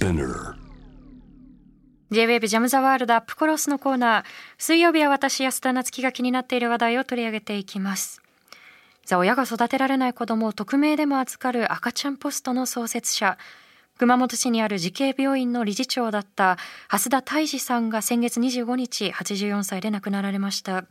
Spinner. J-WAVE ジャムザワールドアップクロスのコーナー。水曜日は私安田夏樹が気になっている話題を取り上げていきます。さあ親が育てられない子供を匿名でも預かる赤ちゃんポストの創設者。熊本市にある慈恵病院の理事長だった蓮田泰治さんが先月25日84歳で亡くなられました。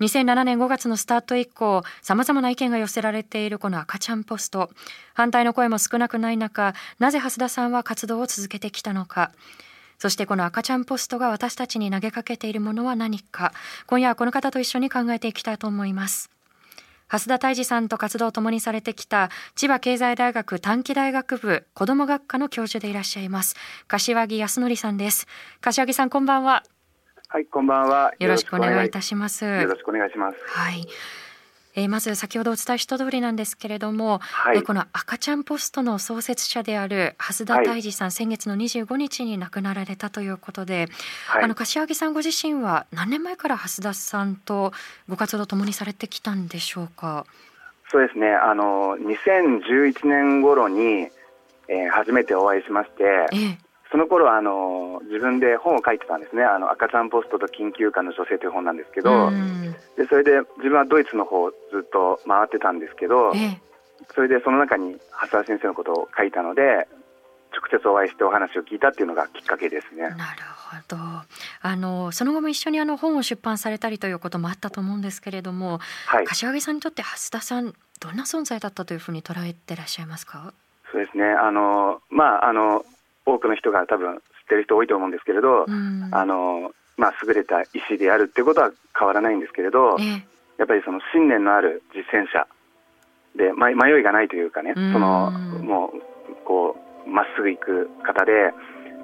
2007年5月のスタート以降さまざまな意見が寄せられているこの赤ちゃんポスト。反対の声も少なくない中なぜ蓮田さんは活動を続けてきたのか。そしてこの赤ちゃんポストが私たちに投げかけているものは何か。今夜はこの方と一緒に考えていきたいと思います。蓮田泰治さんと活動を共にされてきた千葉経済大学短期大学部子ども学科の教授でいらっしゃいます柏木康則さんです。柏木さんこんばんは。はい、こんばんは。よろしくお願いいたします。よろしくお願いします。はい。えー、まず先ほどお伝えした通りなんですけれども、はいえーこの赤ちゃんポストの創設者である蓮田泰治さん、先月の25日に亡くなられたということで、はいあの柏木さんご自身は何年前から蓮田さんとご活動を共にされてきたんでしょうか？そうですね。あの2011年頃に、えー初めてお会いしまして、ええその頃あの自分で本を書いてたんですね。あの赤ちゃんポストと緊急感の女性という本なんですけど、うんでそれで自分はドイツの方をずっと回ってたんですけど、ええそれでその中に蓮田先生のことを書いたので、直接お会いしてお話を聞いたっていうのがきっかけですね。なるほど。あのその後も一緒にあの本を出版されたりということもあったと思うんですけれども、はい。柏木さんにとって蓮田さんどんな存在だったというふうに捉えてらっしゃいますか？そうですね。あのまああの多くの人が多分知ってる人多いと思うんですけれど、うん。あのまあ優れた医師であるっていうことは変わらないんですけれど、ええ。やっぱりその信念のある実践者で迷迷いがないというかね、うん。そのもうこうまっすぐ行く方で、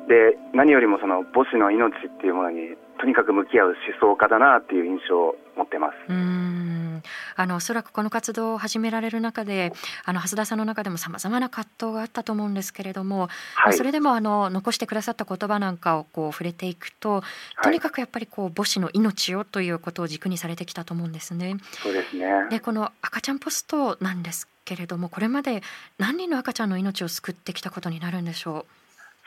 で何よりもその母子の命っていうものにとにかく向き合う思想家だなっていう印象を持ってます。うーんあのおそらくこの活動を始められる中であの蓮田さんの中でもさまざまな葛藤があったと思うんですけれども、はい。それでもあの残してくださった言葉なんかをこう触れていくととにかくやっぱりこう母子の命をということを軸にされてきたと思うんですね。そうですね。でこの赤ちゃんポストなんですけれどもこれまで何人の赤ちゃんの命を救ってきたことになるんでしょ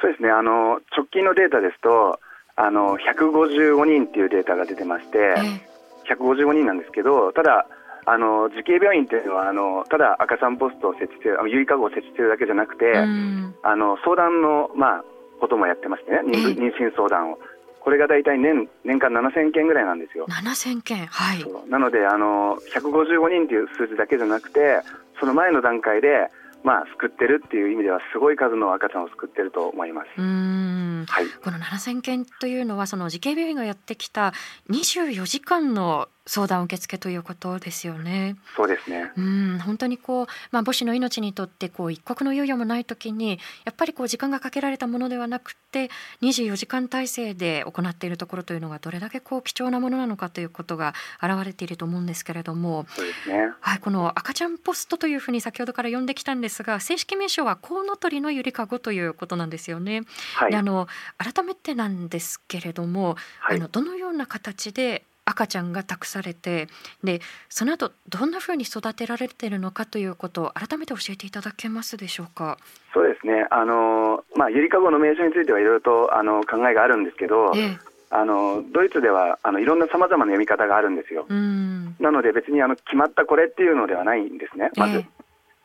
そうですね。あの直近のデータですと、あの155人っていうデータが出てまして。う。え155人なんですけど、ただ、あの慈恵病院っていうのはあのただ赤ちゃんポストを設置してるあのゆりかごを設置してるだけじゃなくて、えうんあの相談のまあこともやってましてね妊娠相談をこれが大体年年間7000件ぐらいなんですよ。7000件はい。なのであの155人っていう数字だけじゃなくてその前の段階でまあ救ってるっていう意味ではすごい数の赤ちゃんを救ってると思います。はい。この7000件というのはその慈恵病院がやってきた24時間の相談受付ということですよね。そうですね。うん本当にこう、まあ、母子の命にとってこう一刻の猶予もない時にやっぱりこう時間がかけられたものではなくて24時間体制で行っているところというのがどれだけこう貴重なものなのかということが現れていると思うんですけれども、そうですね。はい、この赤ちゃんポストというふうに先ほどから呼んできたんですが正式名称はコウノトリのゆりかごということなんですよね。はいであ。の改めてなんですけれども、はいあのどのような形で赤ちゃんが託されてでその後どんなふうに育てられているのかということを改めて教えていただけますでしょうか？そうですね。あのまあゆりかごの名称についてはいろいろとあの考えがあるんですけど、ええ、あのドイツではあのいろんなさまざまな読み方があるんですよ。うん、なので別にあの決まったこれっていうのではないんですね。まず。え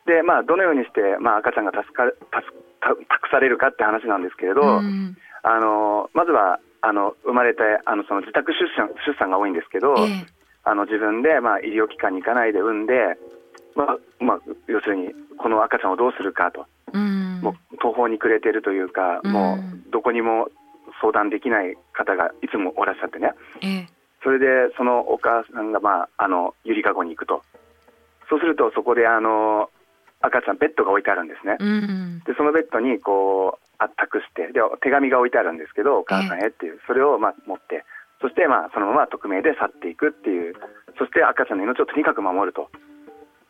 でまあどのようにしてまあ赤ちゃんが助か助た託されるかって話なんですけれど、うんあのまずはあの生まれてあのその自宅出産出産が多いんですけど、ええ。あの自分でまあ医療機関に行かないで産んで、まあまあ要するにこの赤ちゃんをどうするかと。うん。もう途方に暮れてるというか、うん。もうどこにも相談できない方がいつもおらっしゃってね、ええ。それでそのお母さんが、まあ、あのゆりかごに行くと、そうするとそこであの赤ちゃん、ベッドが置いてあるんですね、うん。でそのベッドにこうあ託してで、手紙が置いてあるんですけど、お母さんへっていう、それをまあ持って、そしてまあそのまま匿名で去っていくっていう、そして赤ちゃんの命をとにかく守ると、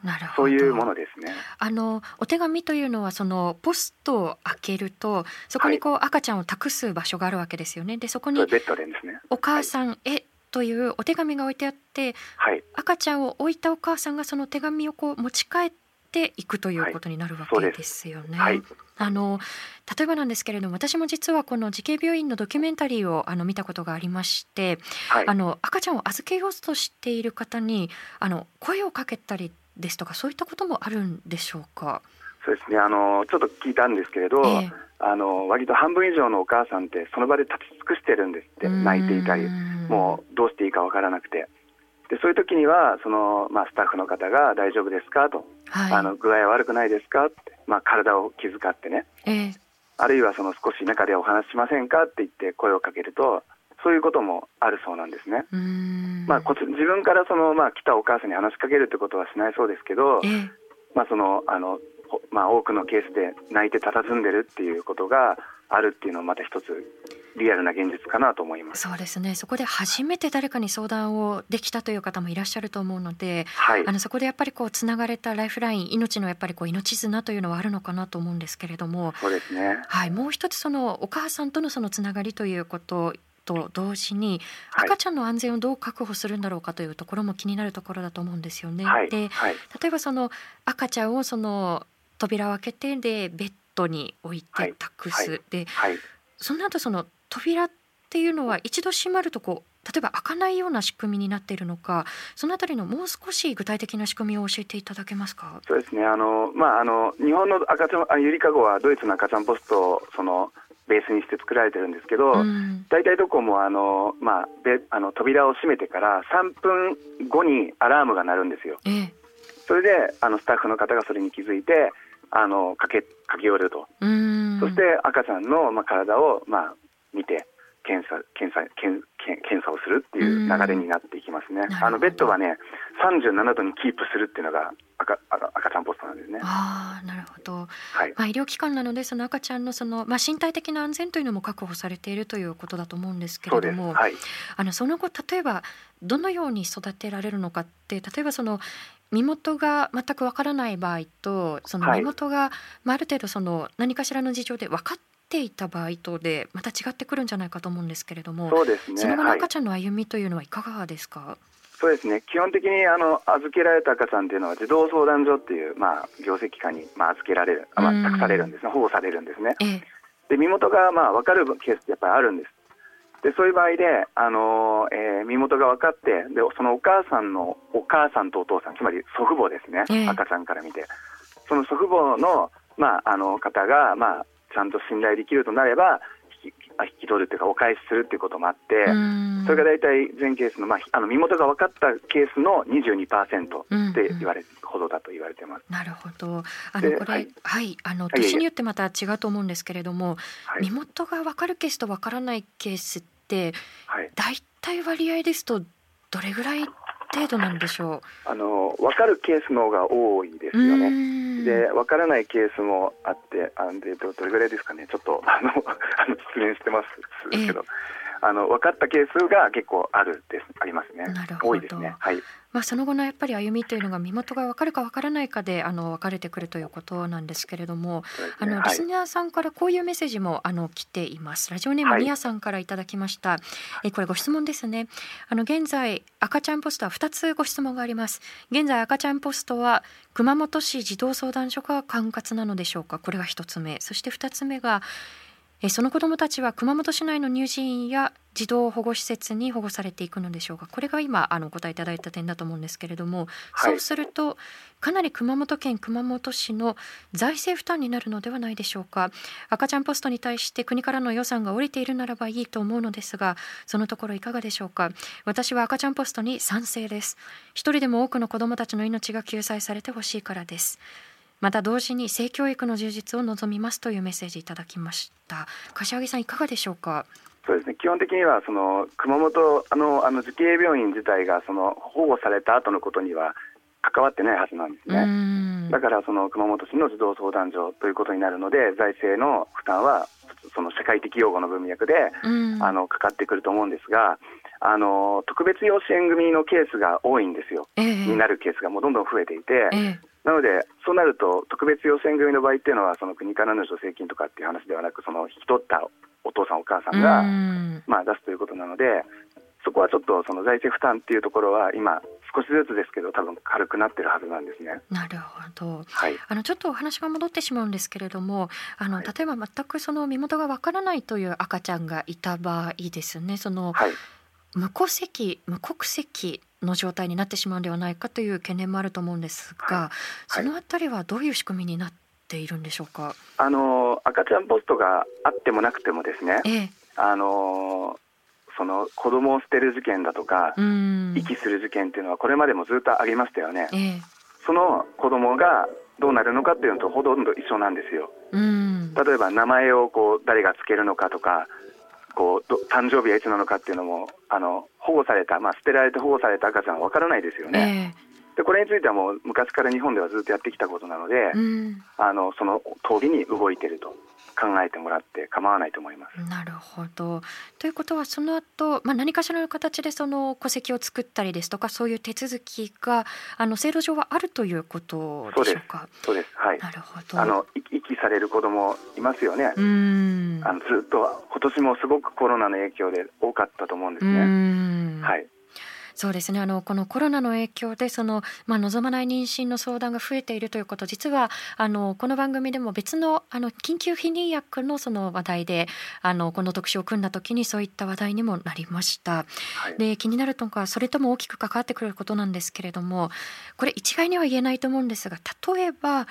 なるほどそういうものですね。あのお手紙というのはそのポストを開けるとそこにこう赤ちゃんを託す場所があるわけですよね。でそこにそれベッドでですね。お母さんへというお手紙が置いてあってはい、赤ちゃんを置いたお母さんがその手紙をこう持ち帰っっていくということになるわけですよね。はい、あの例えばなんですけれども私も実はこの慈恵病院のドキュメンタリーをあの見たことがありまして、はい、あの赤ちゃんを預けようとしている方にあの声をかけたりですとかそういったこともあるんでしょうか？そうですね。あのちょっと聞いたんですけれど、えー、あの割と半分以上のお母さんってその場で立ち尽くしてるんですって。泣いていたりもうどうしていいかわからなくてでそういう時にはその、まあ、スタッフの方が大丈夫ですか？と、はい、あの具合は悪くないですか？って、まあ、体を気遣ってね、えー、あるいはその少し中でお話しませんか？って言って声をかけるとそういうこともあるそうなんですね。まあ、自分からその、まあ、来たお母さんに話しかけるってことはしないそうですけど、えー、まあ、そのあのまあ、多くのケースで泣いて佇んでるっていうことがあるっていうのはまた一つリアルな現実かなと思います。そうですね。そこで初めて誰かに相談をできたという方もいらっしゃると思うので、はい、あのそこでやっぱりこうつながれたライフライン命のやっぱりこう命綱というのはあるのかなと思うんですけれどもそうですね、はい、もう一つそのお母さんとのそのつながりということと同時に赤ちゃんの安全をどう確保するんだろうかというところも気になるところだと思うんですよね。はい、で、はい、例えばその赤ちゃんをその扉を開けてでベッドに置いて託す、はい、で、はい、その後その扉っていうのは一度閉まるとこう例えば開かないような仕組みになっているのかそのあたりのもう少し具体的な仕組みを教えていただけますか？そうですね。あの、まあ、あの日本の赤ちゃんゆりかごはドイツの赤ちゃんポストをそのベースにして作られてるんですけど、大体どこもあの、まあ、であの扉を閉めてから3分後にアラームが鳴るんですよ。ええ、それであのスタッフの方がそれに気づいてあのかけかけ寄ると。そして赤ちゃんの、まあ、体を、まあ、見て検査検査検検査をするっていう流れになっていきますね。あのベッドはね37度にキープするっていうのが赤赤ちゃんポストなんですね。ああなるほど。はい。まあ医療機関なのでその赤ちゃんのそのまあ身体的な安全というのも確保されているということだと思うんですけれども、はい、あのその後例えばどのように育てられるのかって例えばその身元が全くわからない場合とその身元が、まあ、ある程度その何かしらの事情で分かっていた場合とでまた違ってくるんじゃないかと思うんですけれどもそうです、ね、その後の赤ちゃんの歩みというのはいかがですか、はい、そうですね。基本的にあの預けられた赤ちゃんというのは児童相談所っていう、まあ、行政機関に、まあ、預けられる、まあ、託されるんですね。保護されるんですね。ええ、で身元が、まあ、分かるケースってやっぱりあるんです。でそういう場合で、あのえー、身元が分かってでそのお母さんのお母さんとお父さんつまり祖父母ですね、えー、赤ちゃんから見て。その祖父母の,、まあ、あの方が、まあ、ちゃんと信頼できるとなれば引き引き取るというかお返しするということもあってそれが大体全ケースの,、まあ、あの身元が分かったケースの22%って言われるほどだと言われてます。なるほど。あのこれ、はい、はい、あの年によってまた違うと思うんですけれども、はい、身元が分かるケースと分からないケースって、はい、大体割合ですとどれぐらい程度なんでしょう。あの分かるケースの方が多いですよね。で分からないケースもあってあでどれぐらいですかね。ちょっとあの あの失念してます。けど。あの分かったケースが結構あるですありますね。多いですね。はい。まあその後のやっぱり歩みというのが身元が分かるか分からないかであの分かれてくるということなんですけれども、ね、あのリスナーさんからこういうメッセージもあの来ています。ラジオネームニアさんからいただきました。はい、えこれご質問ですね。あの現在赤ちゃんポストは2つご質問があります。現在赤ちゃんポストは熊本市児童相談所が管轄なのでしょうか。これが1つ目。そして2つ目がその子どもたちは熊本市内の乳児院や児童保護施設に保護されていくのでしょうか。これが今あのお答えいただいた点だと思うんですけれども、はい、そうするとかなり熊本県熊本市の財政負担になるのではないでしょうか。赤ちゃんポストに対して国からの予算が下りているならばいいと思うのですがそのところいかがでしょうか。私は赤ちゃんポストに賛成です。一人でも多くの子どもたちの命が救済されてほしいからですまた同時に性教育の充実を望みますというメッセージいただきました。柏木さんいかがでしょうか？そうですね。基本的にはその熊本あのあの慈恵病院自体がその保護された後のことには関わってないはずなんですね。だからその熊本市の児童相談所ということになるので財政の負担はその社会的養護の文脈であのかかってくると思うんですがあの特別養子縁組のケースが多いんですよ、えー、になるケースがもうどんどん増えていて、えー、なので、そうなると特別養子縁組の場合っていうのはその国からの助成金とかっていう話ではなくその引き取ったお父さんお母さんがまあ出すということなのでそこはちょっとその財政負担っていうところは今少しずつですけど多分軽くなってるはずなんですね。なるほど。はい、あのちょっとお話が戻ってしまうんですけれども、あの、はい、例えば全くその身元がわからないという赤ちゃんがいた場合ですね、その、はい、無戸籍無国籍の状態になってしまうんではないかという懸念もあると思うんですが、そのあたりはどういう仕組みになっているんでしょうか？あの赤ちゃんポストがあってもなくてもですね、ええ、あのその子供を捨てる事件だとか、遺棄する事件っていうのはこれまでもずっとありましたよね。ええ、その子供がどうなるのかっていうのとほとんど一緒なんですよ。例えば名前をこう誰がつけるのかとか、こう誕生日はいつなのかっていうのもあの保護された、まあ、捨てられて保護された赤ちゃんは分からないですよね。えーでこれについてはもう昔から日本ではずっとやってきたことなので、うん、あのその通りに動いてると考えてもらって構わないと思います。なるほどということはその後、まあ何かしらの形でその戸籍を作ったりですとかそういう手続きがあの制度上はあるということでしょうか？そうですはいなるほどあの遺棄される子供いますよね。うんあのずっと今年もすごくコロナの影響で多かったと思うんですね。はい。そうですねあのこのコロナの影響でその、まあ、望まない妊娠の相談が増えているということ実はあのこの番組でも別のあの緊急避妊薬のその話題であのこの特集を組んだ時にそういった話題にもなりました。はい、で気になるとかそれとも大きく関わってくることなんですけれどもこれ一概には言えないと思うんですが例えば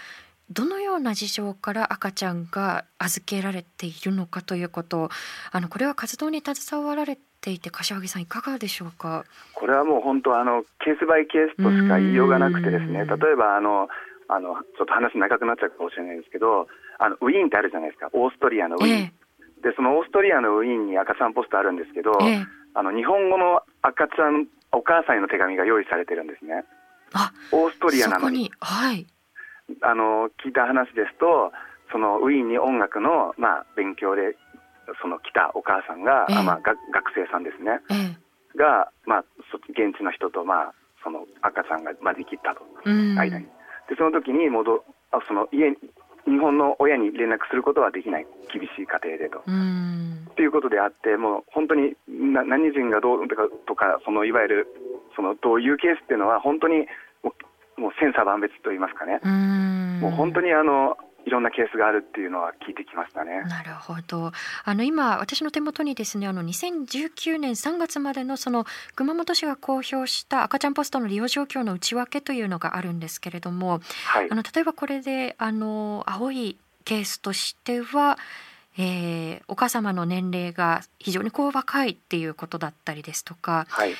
どのような事情から赤ちゃんが預けられているのかということあのこれは活動に携わられていて柏木さんいかがでしょうか？これはもう本当あのケースバイケースとしか言いようがなくてですね例えばあのあのちょっと話長くなっちゃうかもしれないですけどあのウィーンってあるじゃないですか。オーストリアのウィーン、えー、でそのオーストリアのウィーンに赤ちゃんポストあるんですけど、えー、あの日本語の赤ちゃんお母さんへの手紙が用意されてるんですね。あオーストリアなのに。はい。あの聞いた話ですとそのウィーンに音楽の、まあ、勉強でその来たお母さんが、えー、まあ、学生さんですね、えー、が、まあ、現地の人と、まあ、その赤ちゃんが、まあ、できたと、間に。でその時に戻あその家日本の親に連絡することはできない。厳しい家庭でと。っていうことであってもう本当にな何人がどうとかとかそのいわゆるそのどういうケースっていうのは本当にもう千差万別と言いますかね。もう本当にあのいろんなケースがあるっていうのは聞いてきましたね。なるほど。あの今私の手元にですね、あの2019年3月までのその熊本市が公表した赤ちゃんポストの利用状況の内訳というのがあるんですけれども、はい、あの例えばこれであの青いケースとしては。えー、お母様の年齢が非常にこう若いっていうことだったりですとか、はい、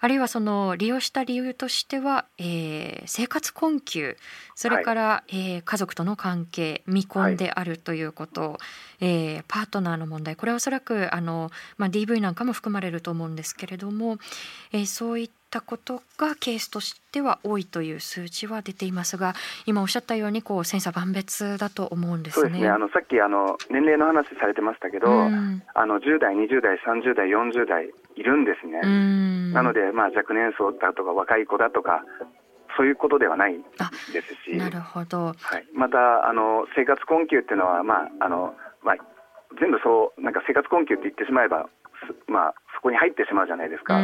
あるいはその利用した理由としては、えー、生活困窮それから、はい、えー、家族との関係未婚であるということ、はい、えー、パートナーの問題これはおそらくあの、まあ、DV なんかも含まれると思うんですけれども、えー、そういったことがケースとしては多いという数字は出ていますが今おっしゃったようにこう千差万別だと思うんですね。そうですね。あのさっきあの年齢の話されてましたけど、うん、あの10代20代30代40代いるんですね。なので、まあ、若年層だとか若い子だとかそういうことではないですし。なるほど、はい、またあの生活困窮っていうのは、まああのまあ、全部そうなんか生活困窮って言ってしまえば、まあ、そこに入ってしまうじゃないですか。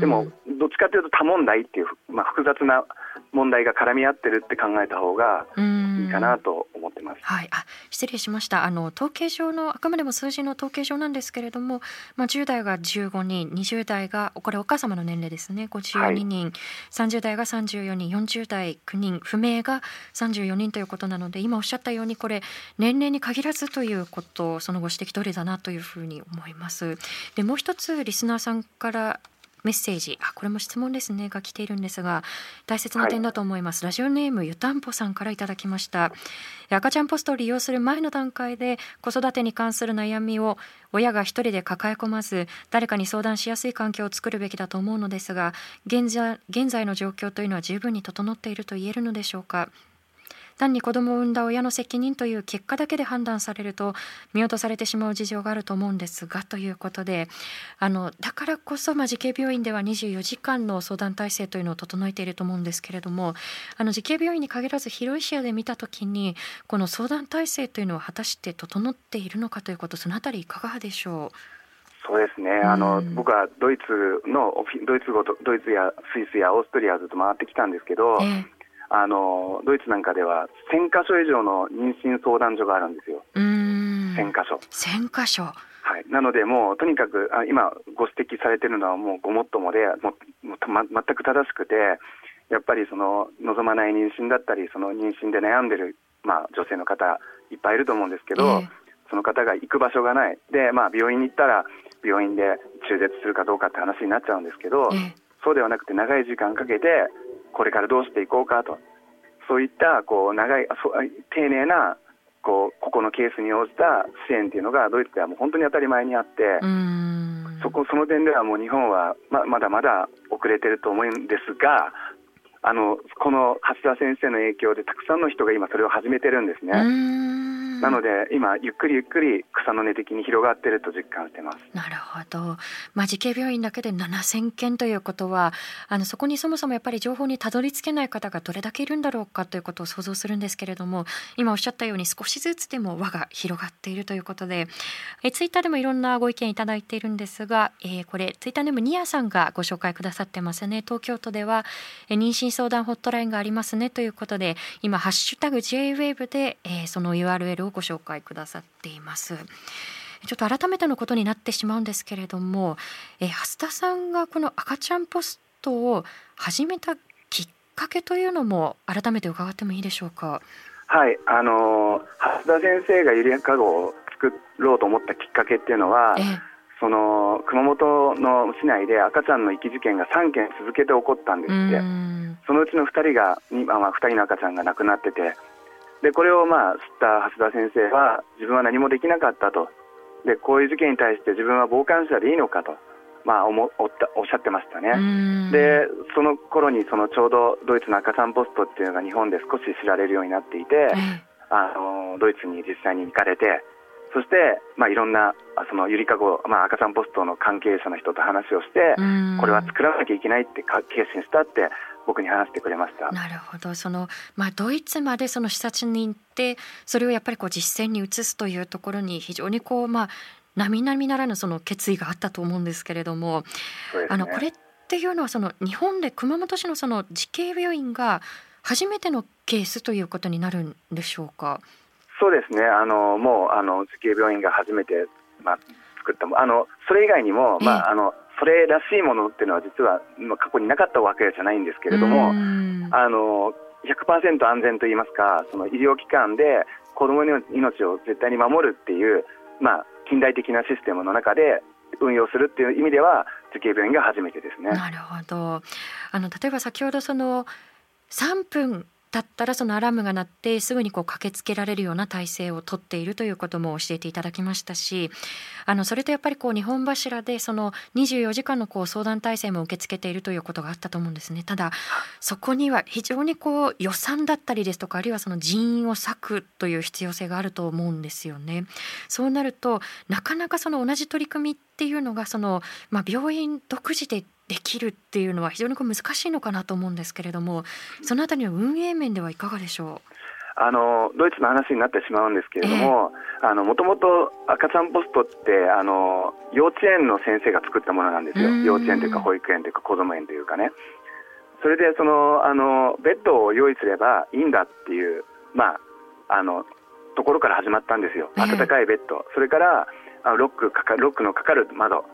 でもどっちかというと多問題っていう、まあ、複雑な問題が絡み合ってるって考えた方がいいかなと思ってます。はい、あ失礼しましたあの統計上のあくまでも数字の統計上なんですけれども、まあ、10代が15人20代がこれお母様の年齢ですね52人、はい、30代が34人40代9人不明が34人ということなので今おっしゃったようにこれ年齢に限らずということそのご指摘通りだなというふうに思います。でもう一つリスナーさんからメッセージ。あこれも質問ですねが来ているんですが大切な点だと思います、はい、ラジオネームゆたんぽさんからいただきました。赤ちゃんポストを利用する前の段階で子育てに関する悩みを親が一人で抱え込まず誰かに相談しやすい環境を作るべきだと思うのですが現在現在の状況というのは十分に整っていると言えるのでしょうか？単に子供を産んだ親の責任という結果だけで判断されると見落とされてしまう事情があると思うんですがということであのだからこそ、まあ、慈恵病院では24時間の相談体制というのを整えていると思うんですけれどもあの慈恵病院に限らず広い視野で見た時にこの相談体制というのは果たして整っているのかということそのあたりいかがでしょう？そうですね、あの、うん、僕はドイツのドイツ語とドイツやスイスやオーストリアずっと回ってきたんですけど、えー、あのドイツなんかでは1000箇所以上の妊娠相談所があるんですよ。1000箇所。1000箇所。はい、なので、もうとにかくあ今、ご指摘されているのはもうごもっともでももま、全く正しくて、やっぱりその望まない妊娠だったり、その妊娠で悩んでる、まあ、女性の方、いっぱいいると思うんですけど、えー、その方が行く場所がない、でまあ、病院に行ったら、病院で中絶するかどうかって話になっちゃうんですけど、えー、そうではなくて、長い時間かけて、これからどうしていこうかと、そういったこう長い、丁寧なこう個々のケースに応じた支援っていうのがドイツではもう本当に当たり前にあって、そこその点ではもう日本はままだまだ遅れてると思うんですが、あのこの橋田先生の影響でたくさんの人が今それを始めてるんですね。なので今ゆっくりゆっくり草の根的に広がっていると実感してます。なるほど、まあ、慈恵病院だけで7000件ということはあのそこにそもそもやっぱり情報にたどり着けない方がどれだけいるんだろうかということを想像するんですけれども今おっしゃったように少しずつでも輪が広がっているということでえツイッターでもいろんなご意見いただいているんですが、えー、これツイッターでもニアさんがご紹介くださってますね。東京都ではえ妊娠相談ホットラインがありますねということで今「ハッシュタグ #JWAVE」で、えー、その URL をご紹介くださっています。ちょっと改めてのことになってしまうんですけれども、えー、蓮田さんがこの赤ちゃんポストを始めたきっかけというのも改めて伺ってもいいでしょうか？はい、あの蓮田先生がゆりかごを作ろうと思ったきっかけっていうのは、えー、その熊本の市内で赤ちゃんの遺棄事件が3件続けて起こったんですってそのうちの2人が、まあ、2人の赤ちゃんが亡くなっててでこれをまあ知った蓮田先生は自分は何もできなかったと。でこういう事件に対して自分は傍観者でいいのかと、まあ、おもおったおっしゃってましたね。でその頃にそのちょうどドイツの赤ちゃんポストっていうのが日本で少し知られるようになっていて、あのドイツに実際に行かれてそして、まあ、いろんなそのゆりかご、まあ、赤ちゃんポストの関係者の人と話をしてこれは作らなきゃいけないって決心したって僕に話してくれました。なるほど。その、まあ、ドイツまでその視察に行ってそれをやっぱりこう実践に移すというところに非常にこう、まあ、並々ならぬその決意があったと思うんですけれども、ね、あのこれっていうのはその日本で熊本市のその慈恵病院が初めてのケースということになるんでしょうか？そうですね。あのもうあの慈恵病院が初めて、まあ、作ったあのそれ以外にも、まあ、あのそれらしいものっていうのは実は過去になかったわけじゃないんですけれども、あの100%安全といいますか、その医療機関で子どもの命を絶対に守るっていう、まあ、近代的なシステムの中で運用するっていう意味では、慈恵病院が初めてですね。なるほどあの例えば先ほどその3分だったらそのアラームが鳴ってすぐにこう駆けつけられるような体制をとっているということも教えていただきましたしあのそれとやっぱりこう日本柱でその24時間のこう相談体制も受け付けているということがあったと思うんですねただそこには非常にこう予算だったりですとかあるいはその人員を割くという必要性があると思うんですよね。そうなるとなかなかその同じ取り組みっていうのがその、まあ、病院独自でできるっていうのは非常にこう難しいのかなと思うんですけれどもそのあたりの運営面ではいかがでしょう？あのドイツの話になってしまうんですけれども、もともと赤ちゃんポストってあの幼稚園の先生が作ったものなんですよ、幼稚園というか保育園というか子ども園というかね、それでそのあのベッドを用意すればいいんだっていう、まあ、あのところから始まったんですよ、暖かいベッド、それからロックかかロックのかかる窓、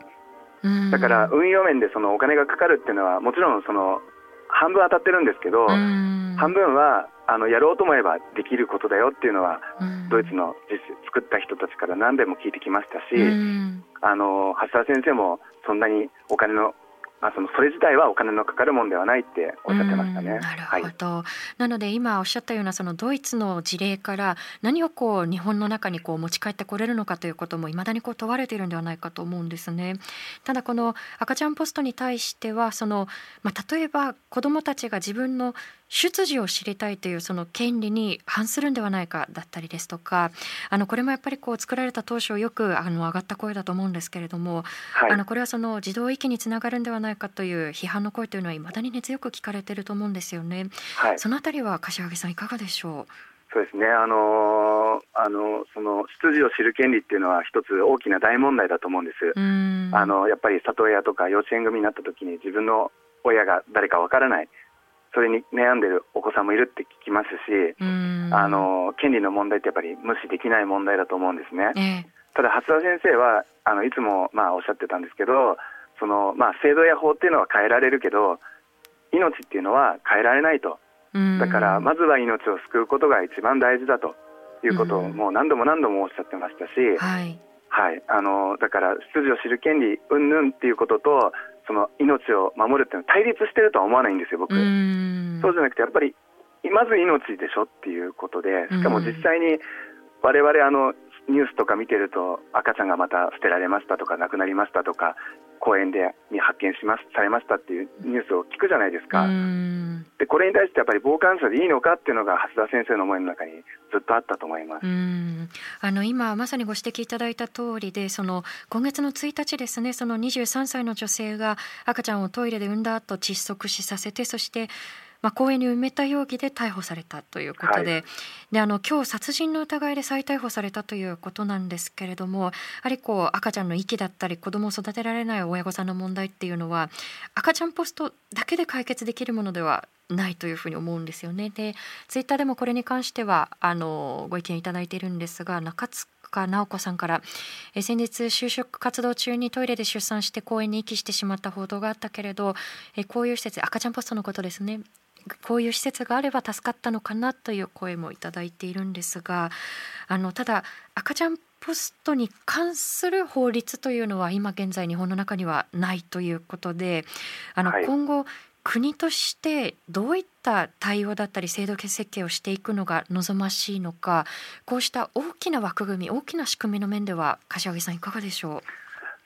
だから運用面でそのお金がかかるっていうのはもちろんその半分当たってるんですけど半分はあのやろうと思えばできることだよっていうのはドイツの実作った人たちから何べも聞いてきましたしあの橋田先生もそんなにお金のまあ、そのそれ自体はお金のかかるもんではないっておっしゃってましたね。なるほど、はい、なので今おっしゃったようなそのドイツの事例から何をこう日本の中にこう持ち帰ってこれるのかということもいまだにこう問われているんではないかと思うんですね。ただこの赤ちゃんポストに対してはその、まあ、例えば子どもたちが自分の出自を知りたいというその権利に反するんではないかだったりですとかあのこれもやっぱりこう作られた当初よくあの上がった声だと思うんですけれども、はい、あのこれはその児童遺棄につながるんではないかという批判の声というのはいまだに根強く聞かれていると思うんですよね。はい、そのあたりは柏木さんいかがでしょう？そうですね、あのあのその出自を知る権利っていうのは、一つ大きな大問題だと思うんです。あのやっぱり里親とか幼稚園組になった時に、自分の親が誰かわからない、それに悩んでるお子さんもいるって聞きますし、あの権利の問題ってやっぱり無視できない問題だと思うんですね。えー、ただ、初田先生はあのいつもまあおっしゃってたんですけど、そのまあ、制度や法っていうのは変えられるけど、命っていうのは変えられないと。だからまずは命を救うことが一番大事だと。いうことをもう何度も何度もおっしゃってましたし、はい、はい、あのだから出自を知る権利云々っていうこととその命を守るっていうのは対立してるとは思わないんですよ僕。そうじゃなくてやっぱりまず命でしょっていうことでしかも実際に我々あのニュースとか見てると赤ちゃんがまた捨てられましたとか亡くなりましたとか公園でに発見しますされましたっていうニュースを聞くじゃないですか。でこれに対してやっぱり傍観者でいいのかっていうのが蓮田先生の思いの中にずっとあったと思います。あの今まさにご指摘いただいた通りでその今月の1日ですねその23歳の女性が赤ちゃんをトイレで産んだ後窒息死させてそしてまあ、公園に埋めた容疑で逮捕されたということではい、であの今日殺人の疑いで再逮捕されたということなんですけれどもやはりこう赤ちゃんの息だったり子供を育てられない親御さんの問題っていうのは赤ちゃんポストだけで解決できるものではないというふうに思うんですよね。でツイッターでもこれに関してはあのご意見いただいているんですが中塚直子さんからえ先日就職活動中にトイレで出産して公園に遺棄してしまった報道があったけれどえこういう施設赤ちゃんポストのことですねこういう施設があれば助かったのかなという声もいただいているんですがあのただ赤ちゃんポストに関する法律というのは今現在日本の中にはないということであの、今後国としてどういった対応だったり制度設計をしていくのが望ましいのかこうした大きな枠組み大きな仕組みの面では柏木さんいかがでしょう？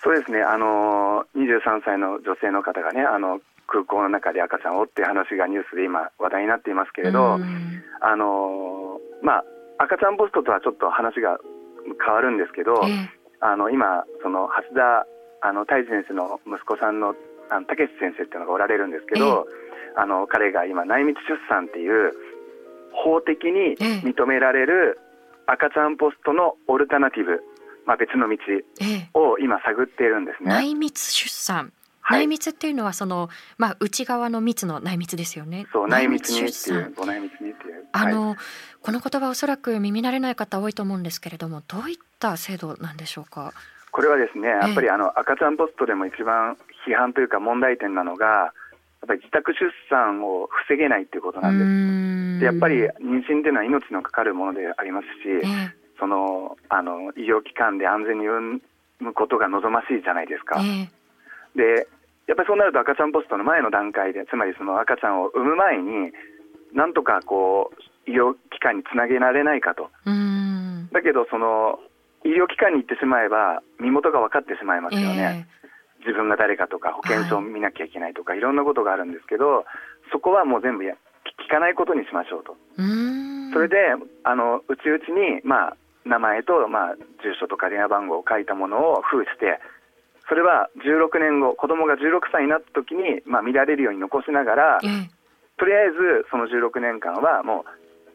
そうですね。あの23歳の女性の方がねあの空港の中で赤ちゃんをっていう話がニュースで今話題になっていますけれど、あのまあ、赤ちゃんポストとはちょっと話が変わるんですけど、えー、あの今その蓮田あの太一先生の息子さんのあの武先生っていうのがおられるんですけど、えー、あの彼が今内密出産っていう法的に認められる赤ちゃんポストのオルタナティブ、まあ、別の道を今探っているんですね。内密出産内密っていうのはその、まあ、内側の密の内密ですよね。そう内密にっていう内密にっていう。あの、はい、この言葉おそらく耳慣れない方多いと思うんですけれどもどういった制度なんでしょうか？これはですねやっぱりあの赤ちゃんポストでも一番批判というか問題点なのがやっぱり自宅出産を防げないっていうことなんです。でやっぱり妊娠っていうのは命のかかるものでありますし、えそのあの医療機関で安全に産むことが望ましいじゃないですか。えでやっぱりそうなると赤ちゃんポストの前の段階でつまりその赤ちゃんを産む前になんとかこう医療機関につなげられないかと。だけどその医療機関に行ってしまえば身元が分かってしまいますよね、えー、自分が誰かとか保険証を見なきゃいけないとか、はい、いろんなことがあるんですけどそこはもう全部や聞かないことにしましょうと。それであのうちうちに、まあ、名前と、まあ、住所とか電話番号を書いたものを封してそれは16年後子供が16歳になった時に、まあ、見られるように残しながら、とりあえずその16年間はも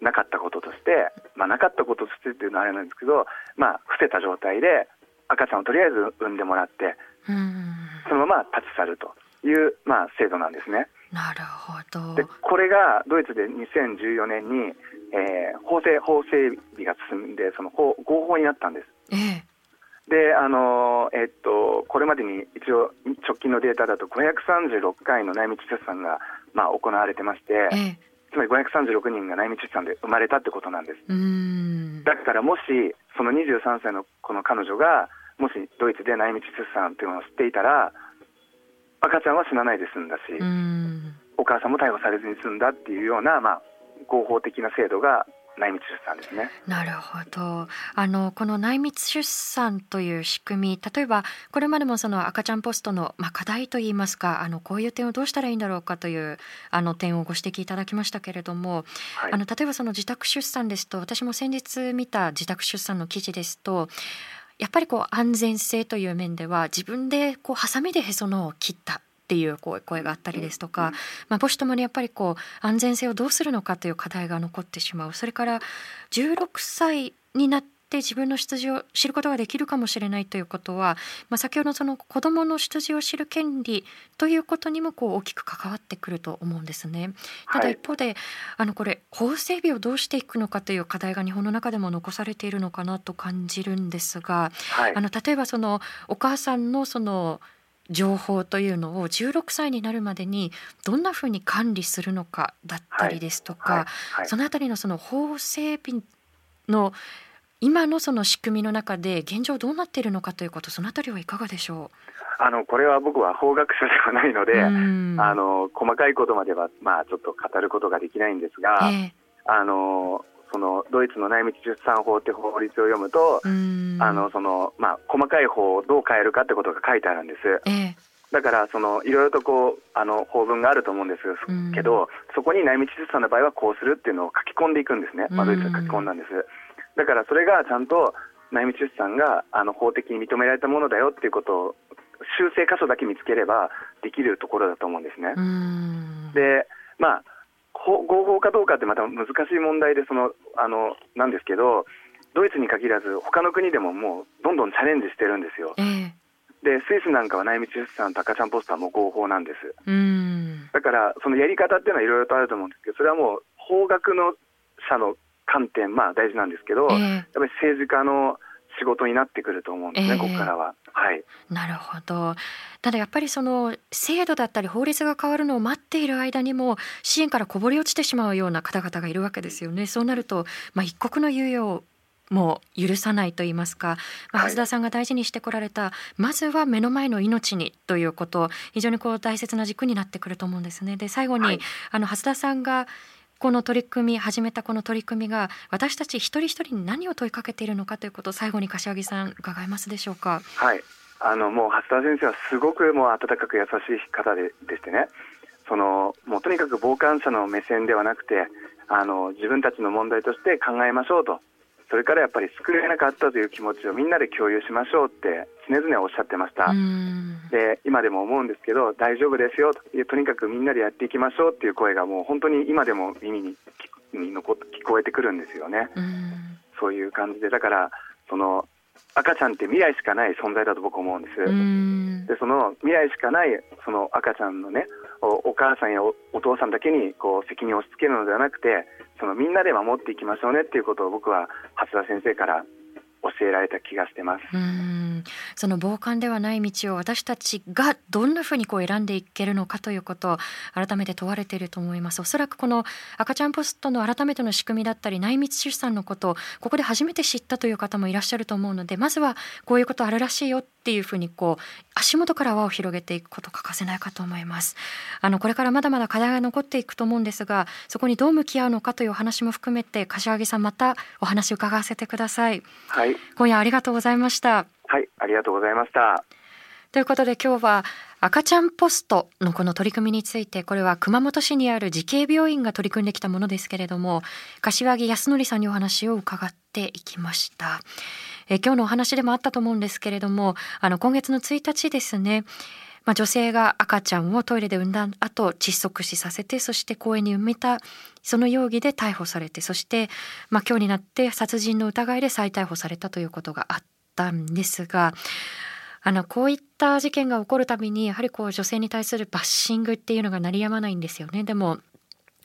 うなかったこととして、まあ、なかったこととしてっていうのはあれなんですけど、まあ、伏せた状態で赤ちゃんをとりあえず産んでもらって、そのまま立ち去るという、まあ、制度なんですね。なるほどでこれがドイツで2014年に、えー、法制法整備が進んでその法合法になったんです。ええであのえっと、これまでに一応、直近のデータだと536回の内密出産が、まあ、行われてまして、ええ、つまり536人が内密出産で生まれたってことなんです。だからもし、その23歳のこの彼女が、もしドイツで内密出産っていうのを知っていたら、赤ちゃんは死なないで済んだし、お母さんも逮捕されずに済んだっていうような、まあ、合法的な制度が内密出産ですね。なるほど。あのこの内密出産という仕組み、例えばこれまでもその赤ちゃんポストのまあ課題といいますか、あのこういう点をどうしたらいいんだろうかというあの点をご指摘いただきましたけれども、はい、あの例えばその自宅出産ですと、私も先日見た自宅出産の記事ですと。やっぱりこう安全性という面では自分でこうハサミでへそのを切ったっていうこう声があったりですとか、まあ、母子ともにやっぱりこう安全性をどうするのかという課題が残ってしまう。それから16歳になってって自分の出自を知ることができるかもしれないということは、まあ、先ほどその子どもの出自を知る権利ということにもこう大きく関わってくると思うんですね。ただ一方で、はい、あのこれ法整備をどうしていくのかという課題が日本の中でも残されているのかなと感じるんですが、はい、あの例えばそのお母さんのその情報というのを16歳になるまでにどんなふうに管理するのかだったりですとか、はい。はい、そのあたりのその法整備の今のその仕組みの中で現状どうなっているのかということそのあたりはいかがでしょう？あのこれは僕は法学者ではないので、あの細かいことまでは、まあ、ちょっと語ることができないんですが、えー、あのそのドイツの内密出産法って法律を読むと、あのそのまあ、細かい法をどう変えるかってことが書いてあるんです。えーだからそのいろいろとこうあの法文があると思うんです。けど、そこに内密出産の場合はこうするっていうのを書き込んでいくんですね、まあ、ドイツが書き込んだんです。だからそれがちゃんと内密出産があの法的に認められたものだよっていうことを修正箇所だけ見つければできるところだと思うんですね。でまあ合法かどうかってまた難しい問題でそのあのなんですけどドイツに限らず他の国でももうどんどんチャレンジしてるんですよ。えー、でスイスなんかは内密出産と赤ちゃんポスターも合法なんです。だからそのやり方っていうのはいろいろとあると思うんですけどそれはもう法学の者の観点、まあ、大事なんですけど、えー、やっぱり政治家の仕事になってくると思うんですね、えー、ここからは。はい、なるほどただやっぱりその制度だったり法律が変わるのを待っている間にも支援からこぼれ落ちてしまうような方々がいるわけですよね。そうなると、まあ、一刻の猶予も許さないと言いますか、まあ、蓮田さんが大事にしてこられた、はい、まずは目の前の命にということ非常にこう大切な軸になってくると思うんですね。で最後に、はい、あの蓮田さんがこの取り組み始めたこの取り組みが私たち一人一人に何を問いかけているのかということを最後に柏木さん伺えますでしょうか？はい。あのもう蓮田先生はすごくもう温かく優しい方ででしてね。そのもうとにかく傍観者の目線ではなくてあの自分たちの問題として考えましょうと。それからやっぱり救えなかったという気持ちをみんなで共有しましょうって常々おっしゃってました。で今でも思うんですけど大丈夫ですよととにかくみんなでやっていきましょうっていう声がもう本当に今でも耳に聞こえてくるんですよね。そういう感じで。だからその赤ちゃんって未来しかない存在だと僕思うんです。でその未来しかないその赤ちゃんのねお母さんやお父さんだけにこう責任を押し付けるのではなくてそのみんなで守っていきましょうねっていうことを僕は初田先生から教えられた気がしてます。うん。その傍観ではない道を私たちがどんなふうにこう選んでいけるのかということを改めて問われていると思います。おそらくこの赤ちゃんポストの改めての仕組みだったり内密出産のことをここで初めて知ったという方もいらっしゃると思うのでまずはこういうことあるらしいよっていうふうにこう足元から輪を広げていくこと欠かせないかと思います。あのこれからまだまだ課題が残っていくと思うんですがそこにどう向き合うのかというお話も含めて柏木さんまたお話を伺わせてください。はい。今夜ありがとうございました。はいありがとうございました。ということで今日は赤ちゃんポストのこの取り組みについてこれは熊本市にある慈恵病院が取り組んできたものですけれども柏木康則さんにお話を伺っていきましたえ今日のお話でもあったと思うんですけれどもあの今月の1日ですねまあ、女性が赤ちゃんをトイレで産んだ後窒息死させてそして公園に埋めたその容疑で逮捕されてそして、まあ、今日になって殺人の疑いで再逮捕されたということがあったんですがあのこういった事件が起こるたびにやはりこう女性に対するバッシングっていうのが鳴りやまないんですよね。でも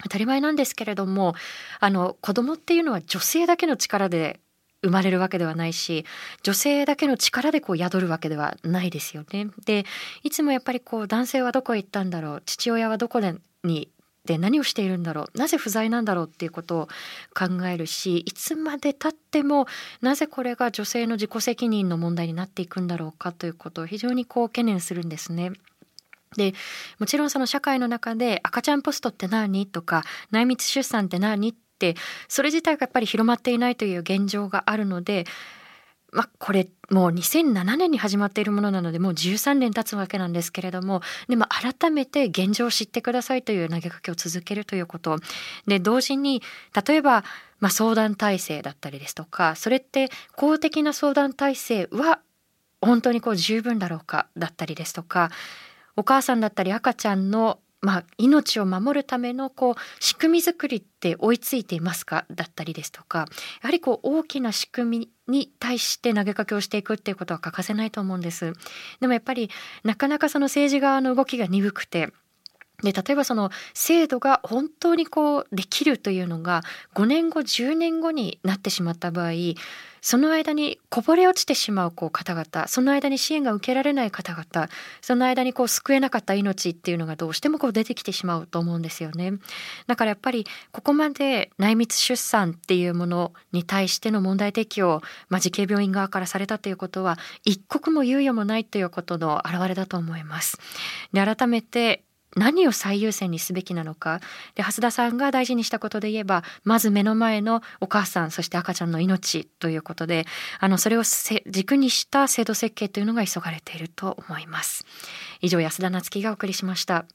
当たり前なんですけれどもあの子供っていうのは女性だけの力で生まれるわけではないし女性だけの力でこう宿るわけではないですよね。でいつもやっぱりこう男性はどこへ行ったんだろう父親はどこにで何をしているんだろうなぜ不在なんだろうっていうことを考えるしいつまでたってもなぜこれが女性の自己責任の問題になっていくんだろうかということを非常にこう懸念するんですね。でもちろんその社会の中で赤ちゃんポストって何？とか内密出産って何？ってそれ自体がやっぱり広まっていないという現状があるのでまあ、これもう2007年に始まっているものなのでもう13年経つわけなんですけれどもでも改めて現状を知ってくださいという投げかけを続けるということ。で同時に例えば、まあ、相談体制だったりですとかそれって公的な相談体制は本当にこう十分だろうかだったりですとかお母さんだったり赤ちゃんのまあ、命を守るためのこう仕組み作りって追いついていますか？だったりですとかやはりこう大きな仕組みに対して投げかけをしていくっていうことは欠かせないと思うんです。でもやっぱりなかなかその政治側の動きが鈍くてで例えばその制度が本当にこうできるというのが5年後10年後になってしまった場合その間にこぼれ落ちてしまうこう方々その間に支援が受けられない方々その間にこう救えなかった命っていうのがどうしてもこう出てきてしまうと思うんですよね。だからやっぱりここまで内密出産っていうものに対しての問題提起を、まあ、慈恵病院側からされたということは一刻も猶予もないということの表れだと思います。で改めて何を最優先にすべきなのか。で蓮田さんが大事にしたことで言えばまず目の前のお母さんそして赤ちゃんの命ということであのそれを軸にした制度設計というのが急がれていると思います。以上安田夏樹がお送りしました。